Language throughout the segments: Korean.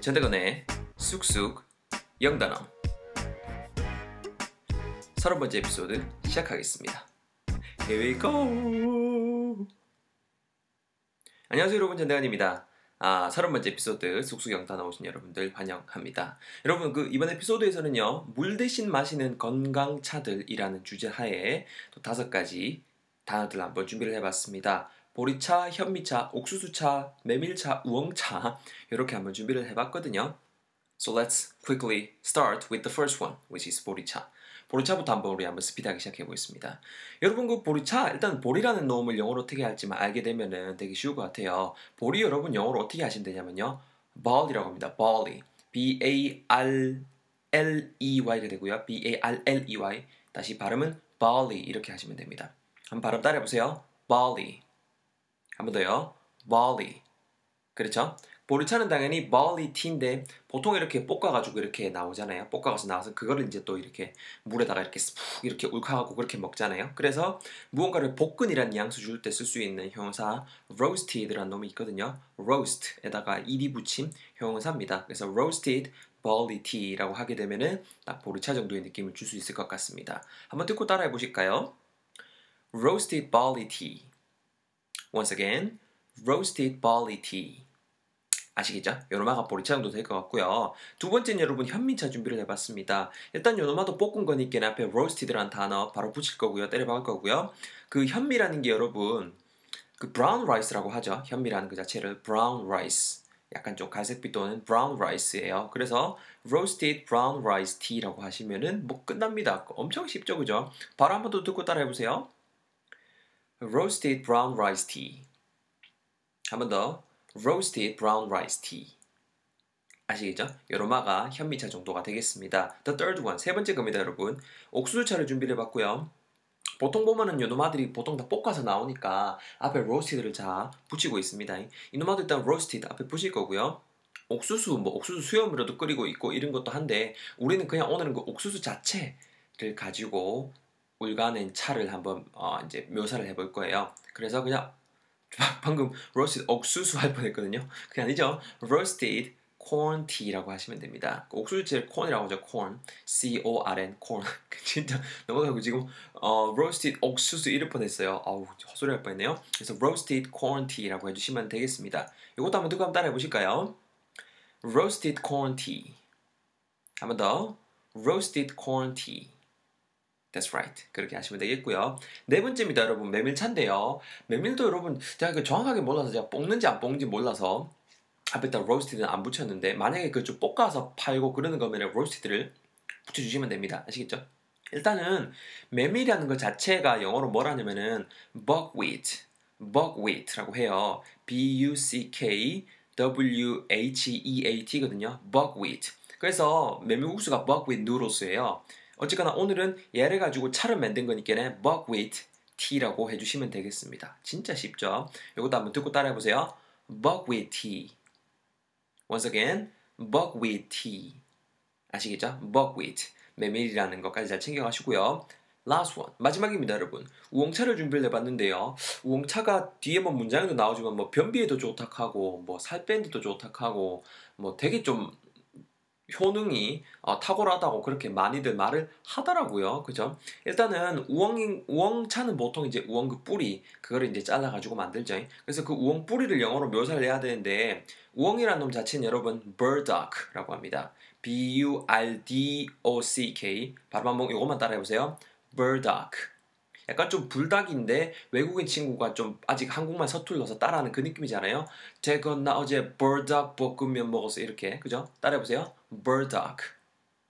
전대건의 쑥쑥 영단어 서른 번째 에피소드 시작하겠습니다. Here we go. 안녕하세요 여러분 전대건입니다. 아, 서른 번째 에피소드 쑥쑥 영단어 오신 여러분들 환영합니다. 여러분 그 이번 에피소드에서는요 물 대신 마시는 건강차들이라는 주제 하에 또 다섯 가지 단어들 한번 준비를 해봤습니다. 보리차, 현미차, 옥수수차, 메밀차, 우엉차 이렇게 한번 준비를 해봤거든요. So let's quickly start with the first one, which is 보리차. 보리차부터 한번 우리 한번 스피드하게 시작해 보겠습니다. 여러분 그 보리차 일단 보리라는 놈을 영어로 어떻게 할지만 알게 되면은 되게 쉬울 것 같아요. 보리 여러분 영어로 어떻게 하시면 되냐면요, barley라고 합니다. barley, b a r l e y가 되고요. b a r l e y 다시 발음은 barley 이렇게 하시면 됩니다. 한번 발음 따라해 보세요. barley. 한 번 더요. barley. 그렇죠? 보리차는 당연히 barley te인데 보통 이렇게 볶아가지고 이렇게 나오잖아요. 볶아가서 나와서 그거를 이제 또 이렇게 물에다가 이렇게 푹 이렇게 울컥하고 그렇게 먹잖아요. 그래서 무언가를 볶은이라는 뉘앙스 줄때 쓸 수 있는 형용사 roasted라는 놈이 있거든요. roast에다가 ed이 붙임 형용사입니다. 그래서 roasted barley tea라고 하게 되면은 딱 보리차 정도의 느낌을 줄 수 있을 것 같습니다. 한번 듣고 따라해 보실까요? roasted barley tea. Once again, roasted barley tea. 아시겠죠? 요노마가 보리차 정도 될 것 같고요. 두 번째는 여러분 현미차 준비를 해봤습니다. 일단 요노마도 볶은 거니까 앞에 roasted라는 단어 바로 붙일 거고요. 때려 박을 거고요. 그 현미라는 게 여러분 그 brown rice라고 하죠. 현미라는 그 자체를 brown rice. 약간 좀 갈색빛 도는 brown rice예요. 그래서 roasted brown rice tea라고 하시면은 뭐 끝납니다. 엄청 쉽죠, 그죠? 바로 한번 더 듣고 따라해 보세요. Roasted brown rice tea. 한 번 더. roasted brown rice tea. 아시겠죠? 요로마가 현미차 정도가 되겠습니다. The third one, 세 번째 겁니다, 여러분. 옥수수차를 준비를 해봤고요. 보통 보면은 요노마들이 보통 다 볶아서 나오니까 앞에 roasted를 자 붙이고 있습니다. 이놈아도 일단 roasted 앞에 붙일 거고요. 옥수수, 뭐 옥수수 수염으로도 끓이고 있고 이런 것도 한데 우리는 그냥 오늘은 그 옥수수 자체를 가지고 울가낸 차를 한번 어, 이제 묘사를 해볼 거예요. 그래서 그냥 방금 roasted 옥수수 할 뻔했거든요. 그게 아니죠. roasted corn tea라고 하시면 됩니다. 옥수수채를 corn이라고 하죠. corn, c-o-r-n, corn. 진짜 넘어가고 지금 어, roasted 옥수수 이럴 뻔했어요. 아우 헛소리 할 뻔했네요. 그래서 roasted corn tea라고 해주시면 되겠습니다. 이것도 한번 듣고 한번 따라해 보실까요? roasted corn tea. 한번 더. roasted corn tea. That's right. 그렇게 하시면 되겠고요. 네 번째입니다, 여러분. 메밀차인데요. 메밀도 여러분 제가 그 정확하게 몰라서 제가 볶는지 안 볶는지 몰라서 앞에다 roasted는 안 붙였는데 만약에 그 좀 볶아서 팔고 그러는 거면 roasted를 붙여주시면 됩니다. 아시겠죠? 일단은 메밀이라는 것 자체가 영어로 뭐라냐면은 buckwheat, buckwheat라고 해요. B-U-C-K W-H-E-A-T거든요. buckwheat. 그래서 메밀국수가 buckwheat noodles예요. 어쨌거나 오늘은 얘를 가지고 차를 만든 거니까 buckwheat tea라고 해주시면 되겠습니다. 진짜 쉽죠? 이것도 한번 듣고 따라해보세요. buckwheat tea. Once again, buckwheat tea. 아시겠죠? buckwheat. 메밀이라는 것까지 잘 챙겨가시고요. Last one. 마지막입니다, 여러분. 우엉차를 준비를 해봤는데요. 우엉차가 뒤에 뭐 문장에도 나오지만 뭐 변비에도 좋다 하고 뭐 살 빼는데도 좋다 하고 뭐 되게 좀 효능이 어, 탁월하다고 그렇게 많이들 말을 하더라고요. 그죠? 일단은 우엉 우엉차는 보통 이제 우엉 그 뿌리 그거를 이제 잘라 가지고 만들죠. 그래서 그 우엉 뿌리를 영어로 묘사를 해야 되는데 우엉이라는 놈 자체는 여러분 burdockra고 합니다. B U R D O C K 바로 한번 이것만 따라해 보세요. burdock. 약간 좀 불닭인데 외국인 친구가 좀 아직 한국말 서툴러서 따라하는 그 느낌이잖아요. 제가 나 어제 burdock 볶음면 먹었어 이렇게 그죠? 따라해 보세요. Burdock.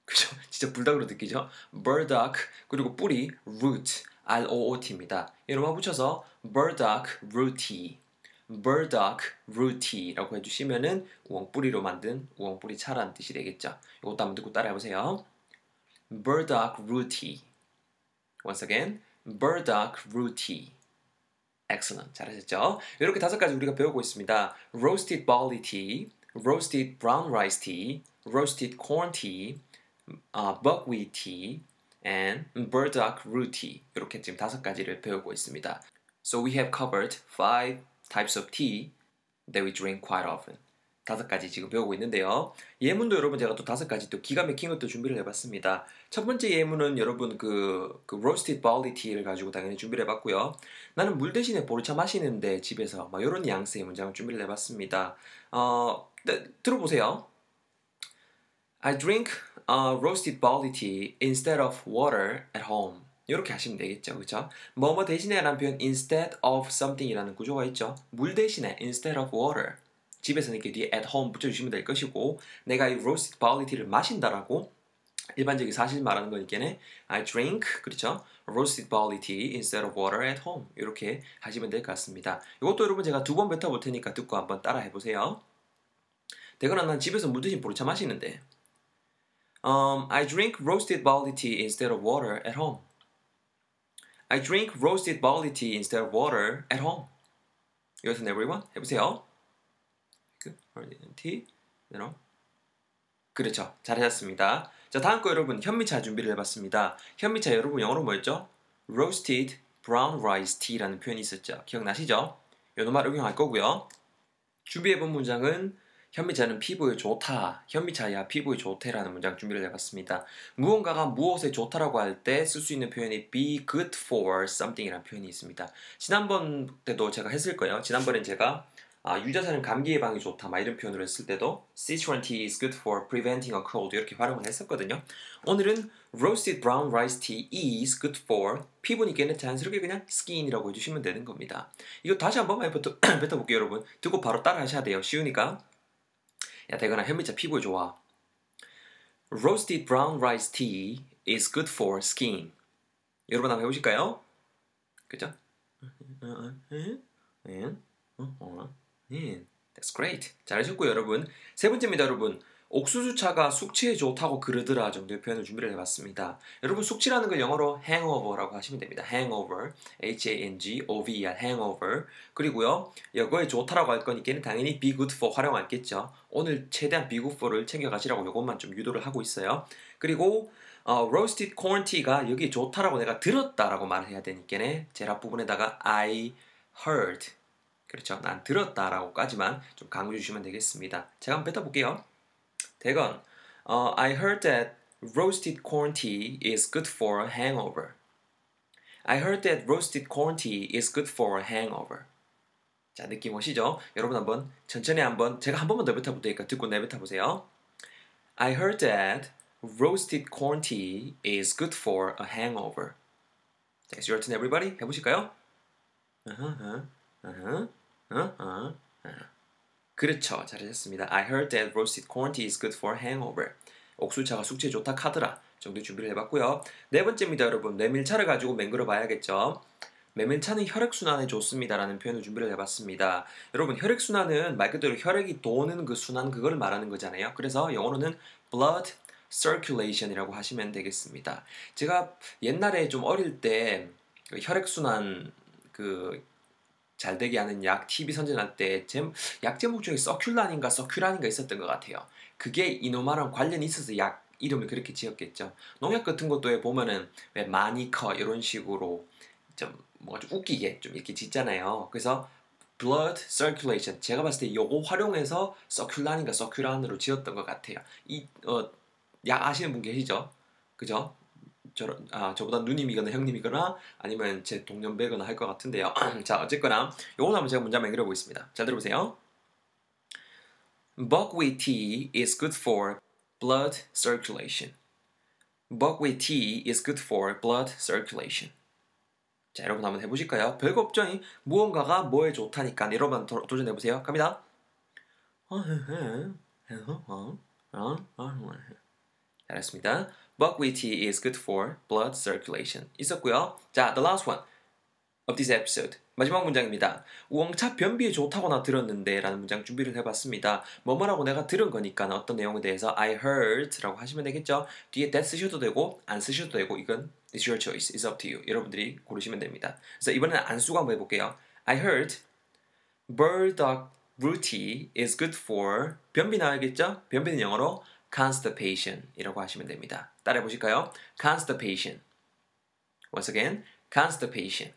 그죠? 진짜 불닭으로 느끼죠? burdock 그리고 뿌리 root R O O T입니다. 이름만 붙여서 burdock root tea. burdock root tea라고 해 주시면은 우엉 뿌리로 만든 우엉 뿌리 차라는 뜻이 되겠죠. 이것도 한번 듣고 따라해 보세요. burdock root tea. Once again, burdock root tea. Excellent. 잘하셨죠? 이렇게 다섯 가지 우리가 배우고 있습니다. roasted barley tea, roasted brown rice tea, roasted corn tea, uh, buckwheat tea, and burdock root tea. 이렇게 지금 다섯 가지를 배우고 있습니다. So we have covered five types of tea that we drink quite often. 다섯 가지 지금 배우고 있는데요. 예문도 여러분 제가 또 다섯 가지 또 기가 막힌 것도 준비를 해봤습니다. 첫 번째 예문은 여러분 그, 그 roasted barley tea를 가지고 당연히 준비를 해봤고요. 나는 물 대신에 보르차 마시는데 집에서 막 이런 뉘앙스의 문장을 준비를 해봤습니다. 어, 네, 들어보세요. I drink uh, roasted barley tea instead of water at home. 이렇게 하시면 되겠죠, 그렇죠? 뭐뭐 대신에라는 표현 instead of something이라는 구조가 있죠. 물 대신에 instead of water. 집에서는 이렇게 뒤에 at home 붙여주시면 될 것이고 내가 이 roasted barley tea를 마신다라고 일반적인 사실 말하는 거니까는 I drink 그렇죠 roasted barley tea instead of water at home 이렇게 하시면 될 것 같습니다. 이것도 여러분 제가 두 번 뱉어 볼 테니까 듣고 한번 따라 해보세요. 되거나 난 집에서 물 대신 보리차 마시는데 um, I drink roasted barley tea instead of water at home. I drink roasted barley tea instead of water at home. 이것은 everyone 해보세요. 티, you know. 그렇죠. 잘하셨습니다. 자, 다음 거 여러분 현미차 준비를 해봤습니다. 현미차 여러분 영어로 뭐였죠? roasted brown rice tea라는 표현이 있었죠. 기억나시죠? 요놈말 응용할 거고요. 준비해본 문장은 현미차는 피부에 좋다. 현미차야 피부에 좋대라는 문장 준비를 해봤습니다. 무언가가 무엇에 좋다라고 할 때 쓸 수 있는 표현이 be good for something이라는 표현이 있습니다. 지난번 때도 제가 했을 거예요. 지난번엔 제가 아, 유자차는 감기 예방이 좋다 막 이런 표현으로 했을 때도 Sichuan tea is good for preventing a cold 이렇게 활용을 했었거든요. 오늘은 roasted brown rice tea is good for 피부니까는 자연스럽게 그냥 skin이라고 해주시면 되는 겁니다. 이거 다시 한 번 만 뱉어, 뱉어볼게요 여러분. 듣고 바로 따라 하셔야 돼요. 쉬우니까. 야 되거나 현미차 피부에 좋아. Roasted brown rice tea is good for skin. 여러분 한번 해보실까요? 그죠? 네, that's great. 잘하셨고요, 여러분. 세 번째입니다, 여러분. 옥수수차가 숙취에 좋다고 그러더라 정도의 표현을 준비를 해봤습니다. 여러분 숙취라는 걸 영어로 hangover라고 하시면 됩니다. hangover, h-a-n-g-o-v-e-r, hangover. 그리고요, 이거에 좋다라고 할 거니까 당연히 be good for 활용하겠죠. 오늘 최대한 be good for를 챙겨가시라고 이것만 좀 유도를 하고 있어요. 그리고 어, roasted corn tea가 여기 좋다라고 내가 들었다라고 말을 해야 되니까 제일 앞부분에다가 I heard 그렇죠. 난 들었다라고까지만 좀 강조해 주시면 되겠습니다. 제가 한번 뱉어볼게요. 대건 uh, I heard that roasted corn tea is good for a hangover. I heard that roasted corn tea is good for a hangover. 자, 느낌 오시죠? 여러분 한번 천천히 한번 제가 한 번만 더 뱉어볼 테니까 듣고 내뱉어 보세요. I heard that roasted corn tea is good for a hangover. 자, it's your turn everybody. 해보실까요? Uh-huh, uh-huh. 어? 어? 어. 그렇죠. 잘하셨습니다. I heard that roasted corn tea is good for hangover. 옥수차가 숙취에 좋다 카더라. 정도 준비를 해봤고요. 네 번째입니다, 여러분. 메밀차를 가지고 맹글어 봐야겠죠. 메밀차는 혈액순환에 좋습니다라는 표현을 준비를 해봤습니다. 여러분, 혈액순환은 말 그대로 혈액이 도는 그 순환 그거를 말하는 거잖아요. 그래서 영어로는 blood circulation이라고 하시면 되겠습니다. 제가 옛날에 좀 어릴 때그 혈액순환 그 잘 되게 하는 약 TV 선전할 때 약 제목 중에 서큘란인가 서큐란인가 있었던 것 같아요. 그게 이노마랑 관련이 있어서 약 이름을 그렇게 지었겠죠. 농약 같은 것도 보면은 왜 마니커 이런 식으로 좀 뭔가 좀 웃기게 좀 이렇게 짓잖아요. 그래서 blood circulation 제가 봤을 때 요거 활용해서 서큘란인가 서큐란으로 지었던 것 같아요. 이약 어, 아시는 분 계시죠? 그죠? 저, 아, 저보다 누님이거나 형님이거나 아니면 제 동년배거나 할 것 같은데요. 자, 어쨌거나 요건 한번 제가 문제 한번 읽어 보겠습니다. 잘 들어보세요. Buckwheat tea is good for blood circulation. Buckwheat tea is good for blood circulation. 자, 여러분 한번 해보실까요? 별거 없죠? 무언가가 뭐에 좋다니까 여러분 도, 도전해보세요. 갑니다. 잘했습니다. Buckwheat tea is good for blood circulation. 있었고요. 자, the last one of this episode. 마지막 문장입니다. 우엉차 변비에 좋다고나 들었는데 라는 문장 준비를 해봤습니다. 뭐뭐라고 내가 들은 거니까 어떤 내용에 대해서 I heard 라고 하시면 되겠죠. 뒤에 that 쓰셔도 되고 안 쓰셔도 되고 이건 it's your choice. It's up to you. 여러분들이 고르시면 됩니다. 그래서 이번에는 안 쓰고 한번 해볼게요. I heard burdock root tea is good for 변비 나와야겠죠? 변비는 영어로 constipation이라고 하시면 됩니다. 따라해 보실까요? constipation. Once again, constipation.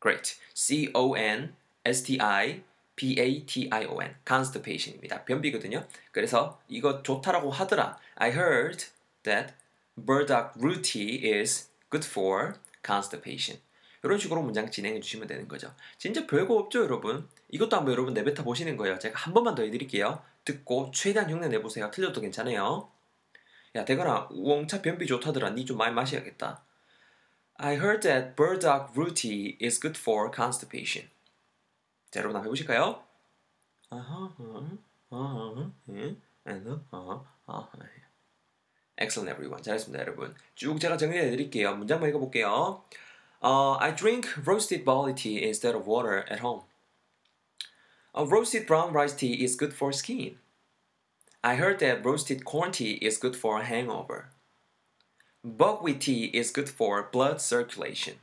Great. C O N S T I B-A-T-I-O-N, constipation입니다. 변비거든요. 그래서 이거 좋다라고 하더라. I heard that burdock root tea is good for constipation. 이런 식으로 문장 진행해 주시면 되는 거죠. 진짜 별거 없죠, 여러분? 이것도 한번 여러분 내뱉어 보시는 거예요. 제가 한 번만 더 해드릴게요. 듣고 최대한 흉내 내보세요. 틀려도 괜찮아요. 야, 대건아, 우엉차 변비 좋다더라. 니 좀 많이 마셔야겠다. I heard that burdock root tea is good for constipation. 자, 여러분 한번 해보실까요? 예. Excellent, everyone. 잘했습니다, 여러분. 쭉 제가 정리해 드릴게요. 문장만 읽어볼게요. Uh, I drink roasted barley tea instead of water at home. A roasted brown rice tea is good for skin. I heard that roasted corn tea is good for a hangover. Buckwheat tea is good for blood circulation.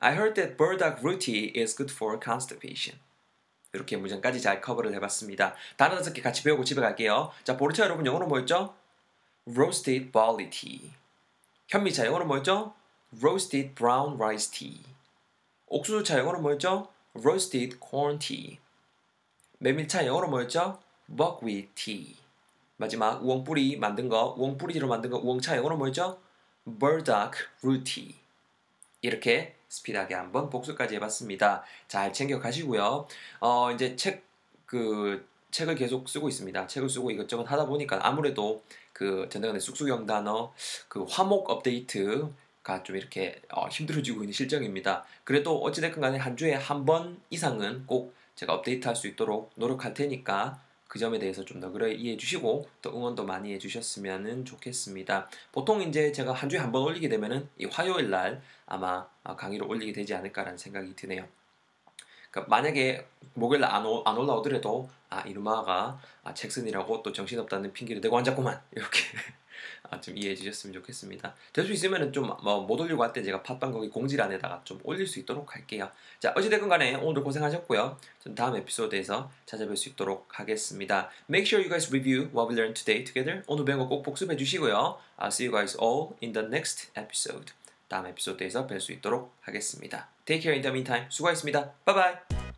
I heard that burdock root tea is good for constipation. 이렇게 문장까지 잘 커버를 해봤습니다. 단어 다섯 개 같이 배우고 집에 갈게요. 자, 보르차 여러분 영어로 뭐였죠? Roasted barley tea. 현미차 영어로 뭐였죠? Roasted brown rice tea. 옥수수차 영어로 뭐였죠? Roasted corn tea. 메밀차 영어로 뭐였죠? Buckwheat tea. 마지막 우엉뿌리 만든 거, 우엉뿌리로 만든 거 우엉차 영어로 뭐였죠? Burdock root tea. 이렇게 스피드하게 한번 복습까지 해봤습니다. 잘 챙겨 가시고요. 어, 이제 책, 그, 책을 계속 쓰고 있습니다. 책을 쓰고 이것저것 하다 보니까 아무래도 그 전대간의 쑥쑥영 단어 그 화목 업데이트가 좀 이렇게 어, 힘들어지고 있는 실정입니다. 그래도 어찌됐건 간에 한 주에 한 번 이상은 꼭 제가 업데이트 할 수 있도록 노력할 테니까 그 점에 대해서 좀 너그러이 이해해 주시고 또 응원도 많이 해 주셨으면 좋겠습니다. 보통 이제 제가 한 주에 한 번 올리게 되면은 이 화요일 날 아마 강의를 올리게 되지 않을까라는 생각이 드네요. 그러니까 만약에 목요일 안, 안 올라오더라도 아 이누마가 아, 잭슨이라고 또 정신없다는 핑계를 대고 앉았구만 이렇게 아, 좀 이해해 주셨으면 좋겠습니다. 될 수 있으면 좀뭐못 올리고 할 때 제가 팟빵 거기 공지 란에다가 좀 올릴 수 있도록 할게요. 자 어찌됐건 간에 오늘도 고생하셨고요. 전 다음 에피소드에서 찾아뵐 수 있도록 하겠습니다. Make sure you guys review what we learned today together. 오늘 배운 거 꼭 복습해 주시고요. I'll see you guys all in the next episode. 다음 에피소드에서 뵐 수 있도록 하겠습니다. Take care in the meantime. 수고하셨습니다. Bye bye.